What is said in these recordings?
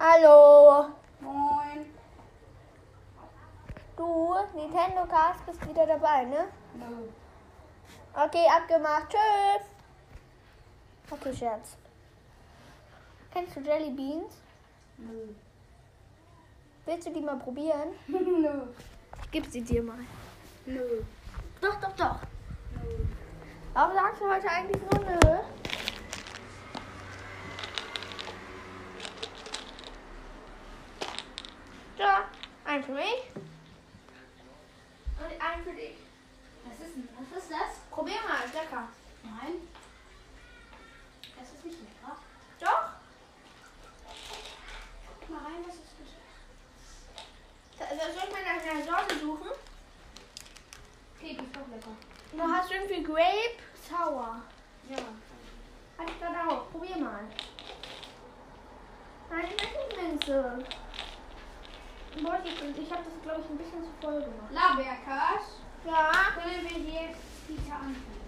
Hallo. Moin. Du, Nintendo Cast, bist wieder dabei, ne? Nö. Okay, abgemacht. Tschüss. Okay, Scherz. Kennst du Jelly Beans? Nö. Willst du die mal probieren? Nö. Ich geb sie dir mal. Nö. Doch, doch, doch. Nö. Warum sagst du heute eigentlich nur nö? So, ein für mich. Und ein für dich. Was ist denn? Was ist das? Probier mal, ist lecker. Nein. Das ist nicht lecker. Doch. Guck mal rein, was ist das? So- Soll ich mal nach einer Sorte suchen? Okay, die ist doch lecker. Du hast irgendwie Grape Sour. Ja. Hat ich gerade auch. Probier mal. Nein, ich möchte nicht Minze. Boah, ich, ich habe das, glaube ich, ein bisschen zu voll gemacht. Laberkas. Ja. Können wir hier jetzt Pizza anfangen?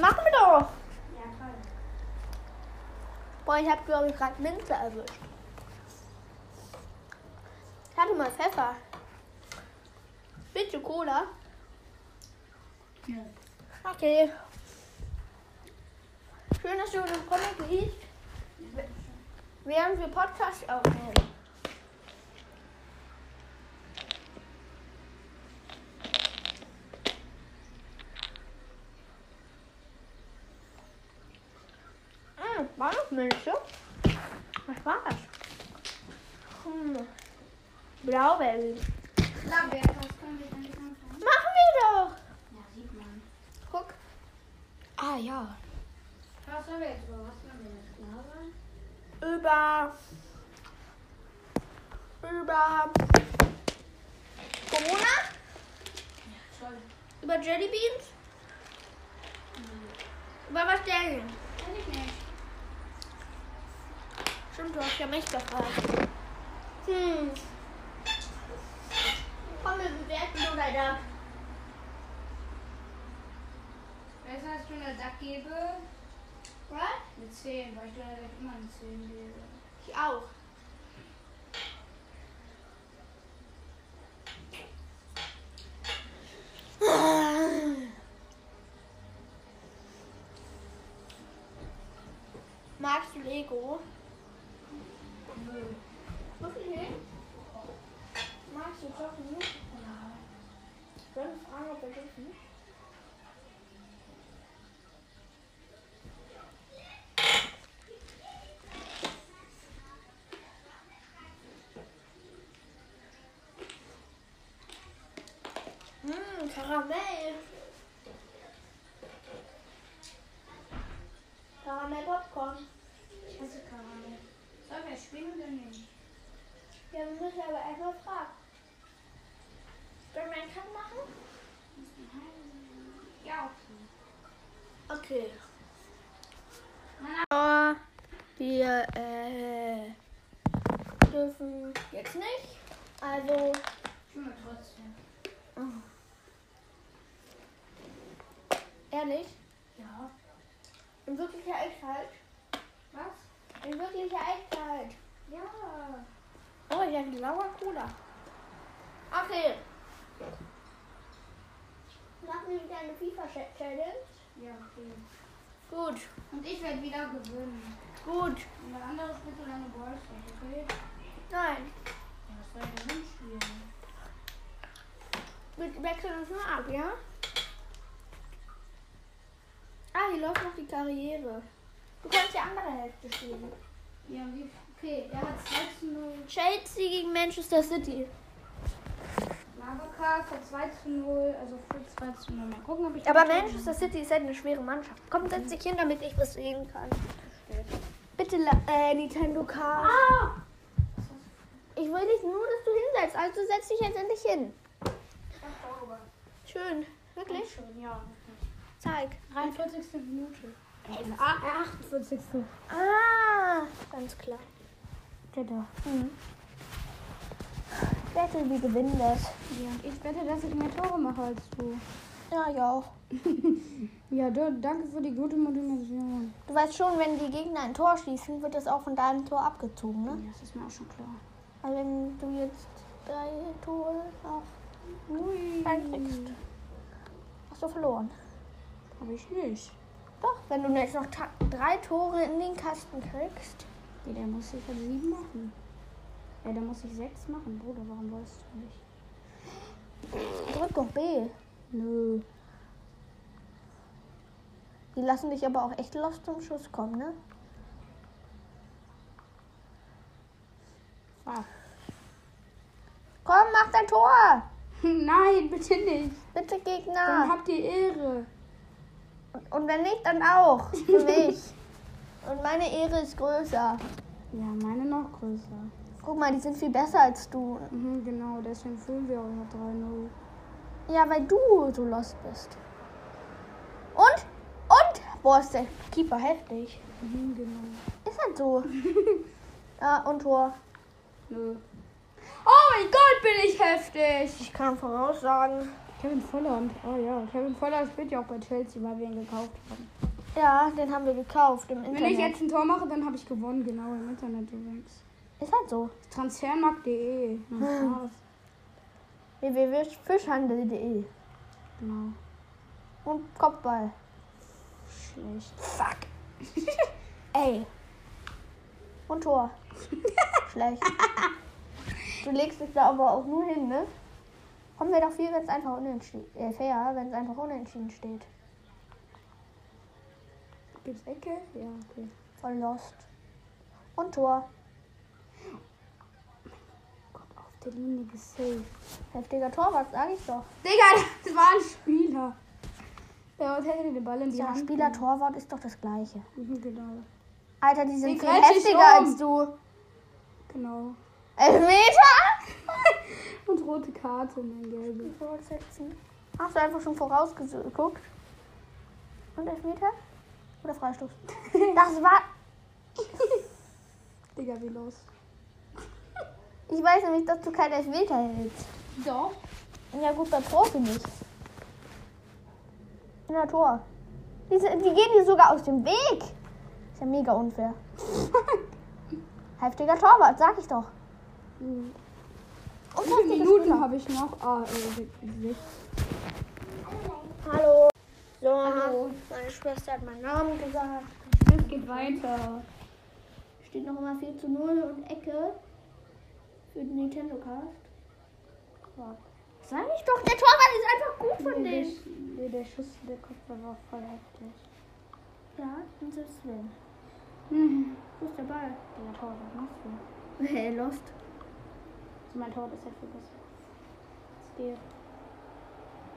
Machen wir doch. Ja, toll. Boah, ich habe, glaube ich, gerade Minze erwischt. Ich hatte mal Pfeffer. Bitte Cola. Ja. Okay. Schön, dass du den Comic liest, während wir Podcast aufnehmen. War noch Milch? Was war das? Hm. Blaubeeren. Laberkas können wir nicht anfangen? Machen wir doch. Ja, sieht man. Guck. Ah ja. Was sollen wir jetzt über was sollen wir jetzt labern? über über Corona, Toll. über Jelly Beans, über was denn? Stimmt, du hast ja mich gefragt. Hm. Komm, wir bewerten so leider. Weißt du, dass ich eine Sack gebe? Was? Eine 10, weil ich dir immer eine 10 gebe. Ich auch. Magst du Lego? Nö. Wirklich nicht? Magst du Jochen? Ja. Ich würde fragen, ob wir dürfen. Mmm, Karamell. Karamell Popcorn. Ich hasse Karamell. Sollen wir spielen oder nicht? Ja, wir müssen aber erstmal fragen. Sollen wir einen Cut machen? Ja, okay. Okay. Ja, wir äh, dürfen jetzt nicht. Also, Schon mal trotzdem. Ehrlich, Ja. in wirklicher Echtheit. Was? In wirklicher Echtheit. Ja. Oh, ich habe lauer Cola. Okay. Machen wir wieder eine FIFA-Challenge? Ja, okay. Gut, Und ich werde wieder gewinnen. gut. Und der andere spielt so lange okay? Nein, Ja, was soll ich denn spielen? wir wechseln uns nur ab, ja? Hier läuft noch die Karriere. Du kannst die andere Hälfte spielen. Ja, wie? Okay, er hat 2 zu 0. Chelsea gegen Manchester City. Laberkas hat 2 zu 0, also für 2 zu 0. Mal gucken, ob ich. Aber Manchester City ist halt eine schwere Mannschaft. Komm, setz dich hin, damit ich was sehen kann. Bitte, äh, Nintendo Car. Ah! Ich will nicht nur, dass du hinsetzt. Also setz dich jetzt endlich hin. Schön. Wirklich? Schon, ja. Zeig. 43. Minute. Ah, 48. ah ganz klar. Bitte. Mhm. Ich wette, wir gewinnen das. Ja, und ich wette, dass ich mehr Tore mache als du. Ja, ich auch. Ja, danke für die gute Motivation. Du weißt schon, wenn die Gegner ein Tor schießen, wird das auch von deinem Tor abgezogen, ne? Ja, das ist mir auch schon klar. Also wenn du jetzt drei Tore auch reinkriegst, hast du verloren. Hab ich nicht. Doch, wenn du jetzt noch drei Tore in den Kasten kriegst. Ja, der muss sicher sieben machen. Ja, der muss ich sechs machen, Bruder. Warum weißt du nicht? Drück doch B. Nö. Die lassen dich aber auch echt lost zum Schuss kommen, ne? Fuck. Komm, mach dein Tor! Nein, bitte nicht. Bitte Dann Gegner. habt ihr Ehre. Und, wenn nicht, dann auch. Für mich. Und meine Ehre ist größer. Ja, meine noch größer. Guck mal, die sind viel besser als du. Mhm, genau, deswegen fühlen wir auch noch 3-0. Ja, weil du so lost bist. Und? Und? Boah, ist der Keeper heftig. Mhm, genau. Ist halt so. ja, und Tor. Nö. Oh mein Gott, bin ich heftig! Ich kann voraussagen. Kevin Volland. Oh ja, Kevin Volland spielt ja auch bei Chelsea, weil wir ihn gekauft haben. Ja, den haben wir gekauft im Internet. Wenn ich jetzt ein Tor mache, dann habe ich gewonnen, genau im Internet übrigens. Ist halt so. Transfermarkt.de. Spaß. www.fischhandel.de Genau. Und Kopfball. Schlecht. Fuck. Ey. Und Tor. Schlecht. Du legst dich da aber auch nur hin, ne? Kommen wir doch viel, wenn es einfach unentschieden äh, fair, wenn es einfach unentschieden steht. Gibt's Ecke? Ja, okay. Voll lost. Und Tor. Gott, auf der Linie gesaved. Heftiger Torwart, sag ich doch. Digga, das war ein Spieler. Der hätte den Ball in die Ja, Hand. Spieler, Torwart ist doch das gleiche. Mhm, genau. Alter, die sind Die viel heftiger um. als du. Genau. Elfmeter? Und rote Karte, mein gelbe. Fortsetzen. Hast du einfach schon vorausgeguckt? Und Elfmeter? Oder Freistoß? Das war. Digga, wie los? Ich weiß nämlich, dass du keinen Elfmeter hältst. Doch. Ja, gut, bei Profi nicht. In der Tor. Die, die gehen dir sogar aus dem Weg. Ist ja mega unfair. Heftiger Torwart, sag ich doch. Mhm. Und Wie viele Minuten habe ich noch? Ah, äh, Hallo. So, Hallo. meine Schwester hat meinen Namen gesagt. Es geht weiter. Steht noch immer 4 zu 0 und Ecke für den Nintendo Cast. Ja. Sag ich doch, der Torwart ist einfach gut von Nee, der, denen. Nee, der Schuss, der Kopfball war voll heftig. Ja, und selbst wenn. Mhm. Wo ist der Ball? Der Tor, was machst du? Hey, lost. Also mein Tor ist halt viel besser. Als der.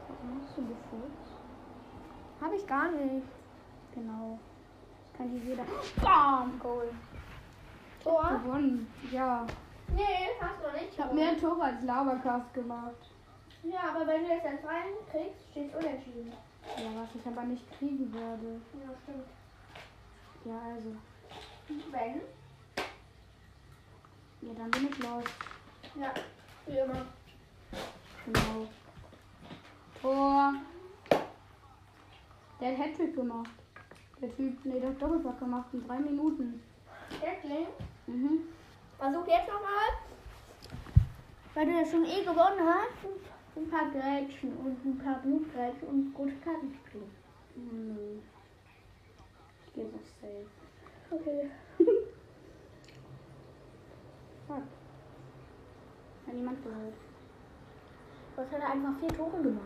Was machst du gefurzt? Hab ich gar nicht. Genau. Kann hier jeder. Bam! Goal. Tor? Gewonnen. Ja. Nee, hast du nicht. Ich habe mehr Tore als Labercast gemacht. Ja, aber wenn du jetzt einen freien kriegst, steht unentschieden. Ja, was ich aber nicht kriegen werde. Ja, stimmt. Ja, also. Wenn? Ja, dann bin ich los. Ja, wie immer. Genau. Tor. Der hat Hattrick gemacht. Der Typ, nee, der hat Doppelpack gemacht in drei Minuten. Wirklich? Mhm. Versuch jetzt nochmal. Weil du ja schon eh gewonnen hast. Ein paar Grätschen und ein paar Blutgrätschen und rote Karten spielen. Nö. Ich gehe auf Safe. Okay. Fuck. Hat niemand gehört. Was hat er einfach vier Tore gemacht?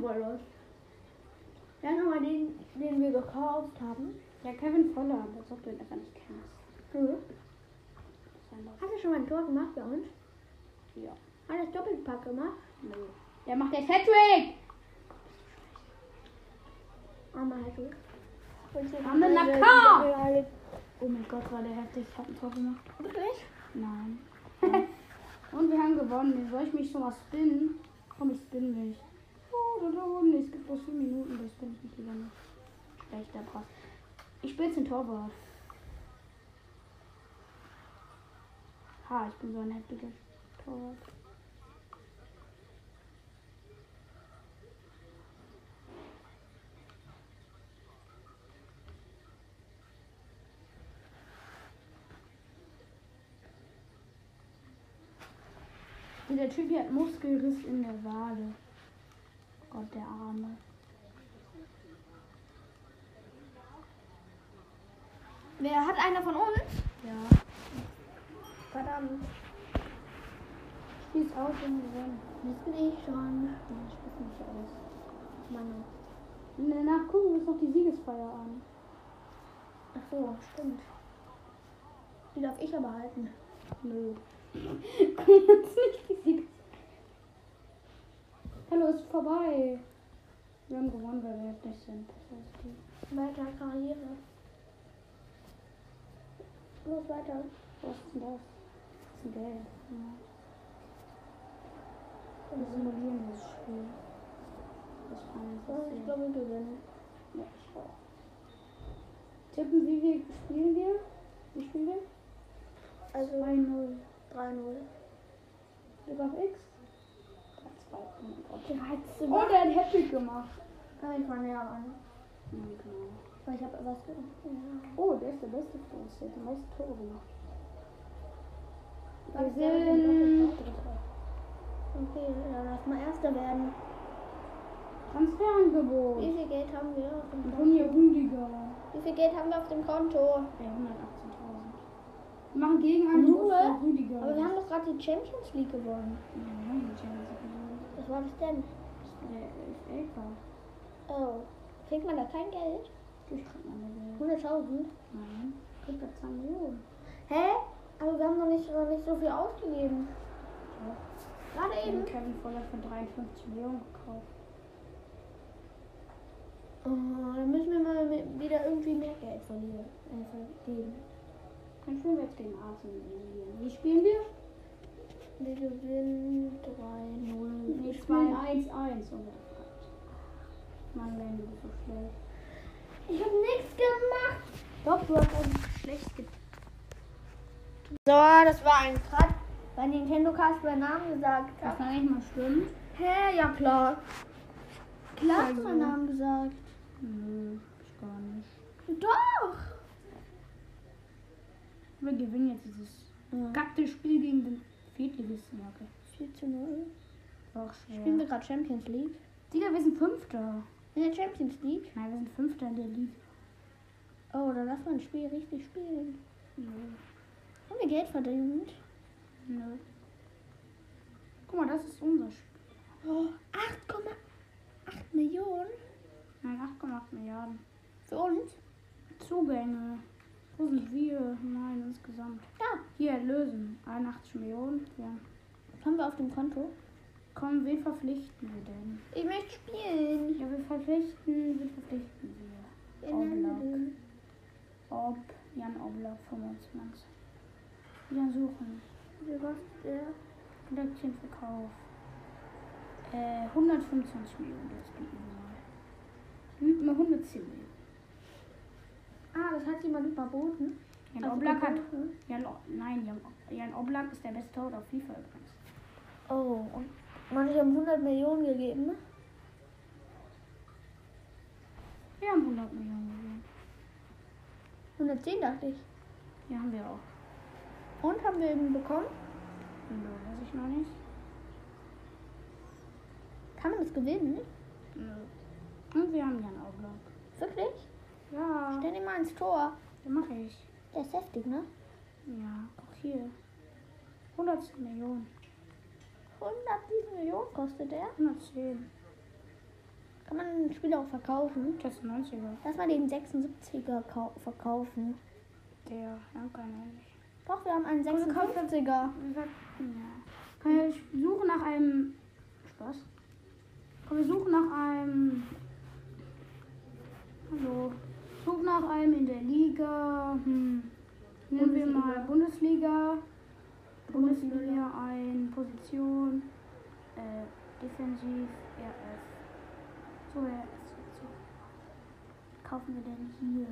Voll los. Ja, nochmal den, den wir gekauft haben. Ja, Kevin Voller, als ob du ihn einfach nicht kennst. Mhm. Hat er schon mal ein Tor gemacht bei uns? Ja. Hat er das Doppelpack gemacht? Nö. Der macht jetzt Hattrick! Armer Hedwig. Arme Naka! Oh mein Gott, war der heftig. Ich hab ein Tor gemacht. Wirklich? Nein. Und wir haben gewonnen. Soll ich mich schon mal spinnen? Komm, ich spinne mich. Oh, da, oben. Es gibt bloß 4 Minuten. Das spinne ich mich lieber nicht. Schlechter Pass. Ich spiele jetzt den Torwart. Ha, ich bin so ein heftiger Torwart. Und der Typ hat Muskelriss in der Wade. Gott, der Arme. Wer hat einer von uns? Ja. Verdammt. Spielst aus und gewonnen. Jetzt bin ich schon. Ja, ich spiel's nicht aus. Mann. Danach gucken wir uns noch die Siegesfeier an. Ach so, stimmt. Die darf ich aber halten. Nö. Wir uns nicht die Hallo, ist vorbei. Wir haben gewonnen, weil wir jetzt nicht sind. Weiter Karriere. Los weiter. Was ist denn das? Das ist ein Geld. Ja. Wir simulieren das Spiel. Das kann ich glaube, wir gewinnen. Ja, ich auch. Tippen, wie wir spielen wir? Wie spielen wir? Also 2-0. 3-0. Glück auf X. 3-2. Oh mein Gott. 13. Oh, der hat Happy gemacht. Kann ich mal näher ran. Ja, genau. Weil ich habe was ge- ja. Oh, der ist der beste für uns. Der hat die meisten Tore gemacht. Wir der sind. Okay, dann lass mal Erster werden. Transferangebot. Wie viel Geld haben wir auf dem Konto? Wie viel Geld haben wir auf dem Konto? Ja, 118.000. Wir machen Nur? für Rüdiger. Aber wir haben doch gerade die Champions League gewonnen. Haben die Champions League gewonnen. Was war das denn? Das der FA Cup. Oh. Kriegt man da kein Geld? Ich krieg mal eine 100.000? Nein. Kriegt er 2 Millionen. Hä? Aber wir haben noch nicht, noch nicht so viel ausgegeben. Ja. Gerade eben. Kevin Voller für 53 Millionen gekauft. Oh, dann müssen wir mal wieder irgendwie mehr Geld verlieren. Äh, vergeben. Spielen wir jetzt gegen Arsenal. Wie spielen wir? Wir gewinnen 3-0. Wir spielen 1-1. Und er fragt. Mann, du bist so schlecht. Ich habe nichts gemacht. Doch, du hast uns schlecht getan. So, das war ein Cut, weil Nintendo Cast meinen Namen gesagt Das kann nicht mal stimmen. Hä? Ja, klar. Klar hast du Also. meinen Namen gesagt. Nö, ich gar nicht. Doch. Wir gewinnen jetzt dieses Ja. gackte Spiel gegen den Viertligisten. Okay. 4 zu 0. War auch schwer. Spielen wir gerade Champions League? Digga, wir sind Fünfter. In der Champions League? Nein, wir sind Fünfter in der Liga. Oh, dann lass mal ein Spiel richtig spielen. Nö. Haben wir Geld verdient? Nö. Guck mal, das ist unser Spiel. Oh, 8,8 Millionen Nein, 8,8 Milliarden. für uns? Zugänge. Wo sind wir? Nein, insgesamt. Ja. Hier, lösen. 81 Millionen. Ja. Haben wir auf dem Konto? Komm, wen verpflichten wir denn? Ich möchte spielen. Ja, wir verpflichten, wen verpflichten wir? Wir Oblak. Ob Jan Oblak 25. Ja, suchen. Wie kostet der? Aktienverkauf. Äh, 125 Millionen, das bieten wir mal. Bieten wir 110 Millionen. Ah, das hat jemand überboten. Jan Also Oblak hat. Jan, nein, Jan, Jan Oblak ist der beste Torwart auf FIFA übrigens. Oh, und manche haben 100 Millionen gegeben. ne? Wir haben 100 Millionen gegeben. 110 dachte ich. Ja, haben wir auch. Und haben wir ihn bekommen? Nö, weiß ich noch nicht. Kann man das gewinnen? Nö. Und wir haben Jan Oblak. Wirklich? Ja, Stell ihn mal ins Tor. den mache ich. Der ist heftig, ne? Ja, guck hier. 110 Millionen. 107 Millionen kostet der. 110. Kann man den Spieler auch verkaufen? Das ist ein 90er. Lass mal den 76er kau- verkaufen. Der, ja, keine nicht. Doch, wir haben einen Komm, wir kaufen- 56er. Ja. Komm, wir suchen nach einem. Spaß. Komm, wir suchen nach einem. Hallo. Suchen nach einem in der Liga. Hm. Nehmen wir Bundesliga. mal Bundesliga. Bundesliga ein. Position. Äh, defensiv. RF. So, RF. So. Kaufen wir denn hier?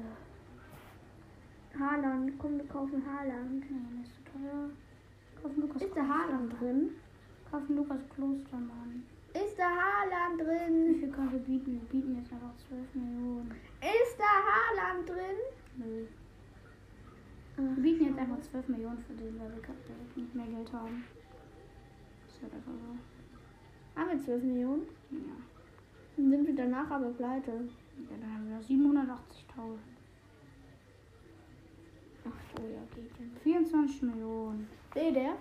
Haaland, komm, wir kaufen Haaland. Nee, nicht so teuer. Kaufen Lukas Ist der Haaland drin? Kaufen Lukas Klostermann. Ist der Haaland Wie drin? viel können wir bieten? Wir bieten jetzt einfach 12 Millionen. Ist der Haaland drin? Nö. Ach, Wir bieten jetzt einfach 12 Millionen für den, weil wir nicht mehr Geld haben. oder so. Haben wir 12 Millionen? Ja. Dann sind wir danach aber pleite. ja dann haben wir 780.000. Ach so, ja, geht ja. 24 Millionen. Seht ihr?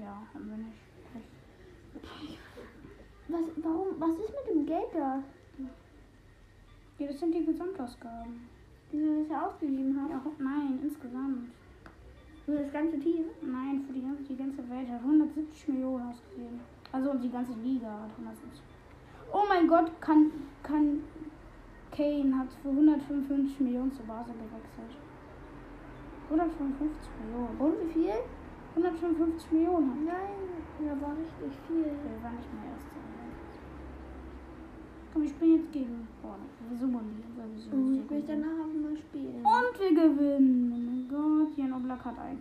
Ja, haben wir nicht. Was, warum, was ist mit dem Geld da? Ja, das sind die Gesamtausgaben. Die wir bisher ausgegeben haben? Ja, nein, insgesamt. Für das ganze Team? Nein, für die ganze, die ganze Welt hat 170 Millionen ausgegeben. Also und die ganze Liga hat 170. Oh mein Gott, kann, kann Kane hat für 155 Millionen zur Basel gewechselt. 155 Millionen. Und wie viel? 155 Millionen. Nein, da war richtig viel. Der war nicht mehr erst. Komm, ich bin jetzt gegen vorne. Wir weil wir Und simulieren. ich will danach aber mal spielen. Und wir gewinnen. Oh mein Gott, Jan Oblak hat ein.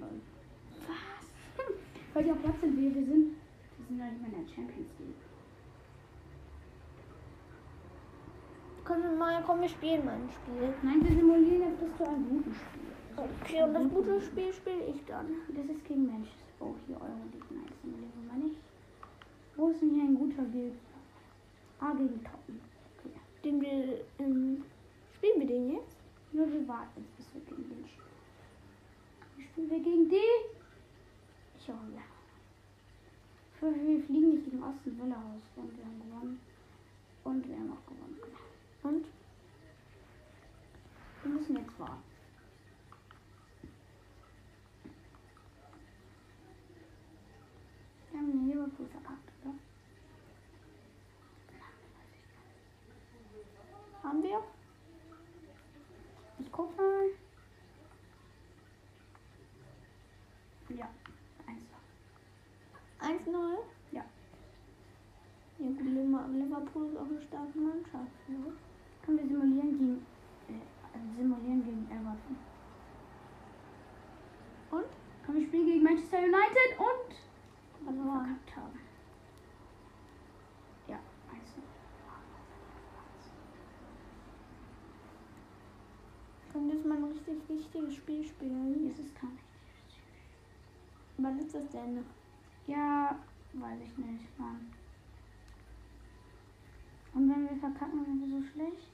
was? Welcher Platz sind wir? Wir sind, wir sind ja nicht mehr in der Champions League. Können wir mal, komm, wir spielen mal ein Spiel. Nein, wir simulieren jetzt bis zu einem guten Spiel. Okay, und das gute Spiel spiele ich dann. Das ist gegen Manchester. Oh, hier eure League. Mal nicht. Wo ist denn hier ein guter Gegner? Ah, gegen Toppen. Okay. Den wir, ähm, spielen wir den jetzt? Nur wir warten bis wir gegen den spielen. Spielen wir gegen die? Ich hoffe, wir fliegen nicht gegen Osten Willehaus. Und wir haben gewonnen. Und wir haben auch gewonnen. Und? Wir müssen jetzt warten. Wir haben den Liverpool verkackt, oder? Haben wir? Mal. Ja, eins. 1-0? Ja. Ja gut, Liver- Liverpool ist auch eine starke Mannschaft. Ne? Können wir simulieren gegen. Äh, also simulieren gegen Everton. Und? Können wir spielen gegen Manchester United und. Also, verkackt haben. Ja, eins. können wir jetzt mal ein richtig wichtiges Spiel spielen? Es ist kein richtiges. Wann ist das denn? Ja, weiß ich nicht, Mann. Und wenn wir verkacken, sind wir so schlecht.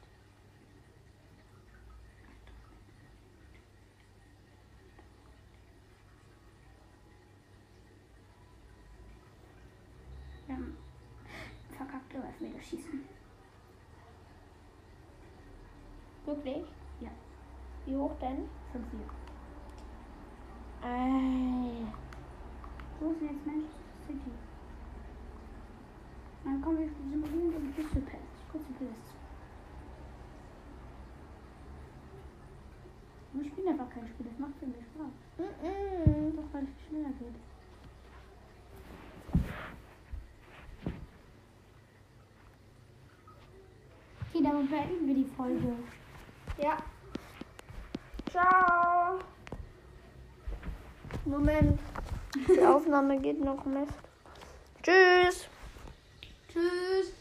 Wir haben verkackt über Elfmeterschießen. Wirklich? Wie hoch denn? 5-4. Ey. Wo ist denn jetzt Manchester City? Dann kommen wir simulieren gegen Crystal Palace. Crystal Palace. Wir spielen einfach kein Spiel, das macht für mich Spaß. Mm-mm. Doch, weil es viel schneller geht. Okay, damit beenden wir die Folge. Ja. Ciao. Moment. Die Aufnahme geht noch Mist. Tschüss. Tschüss.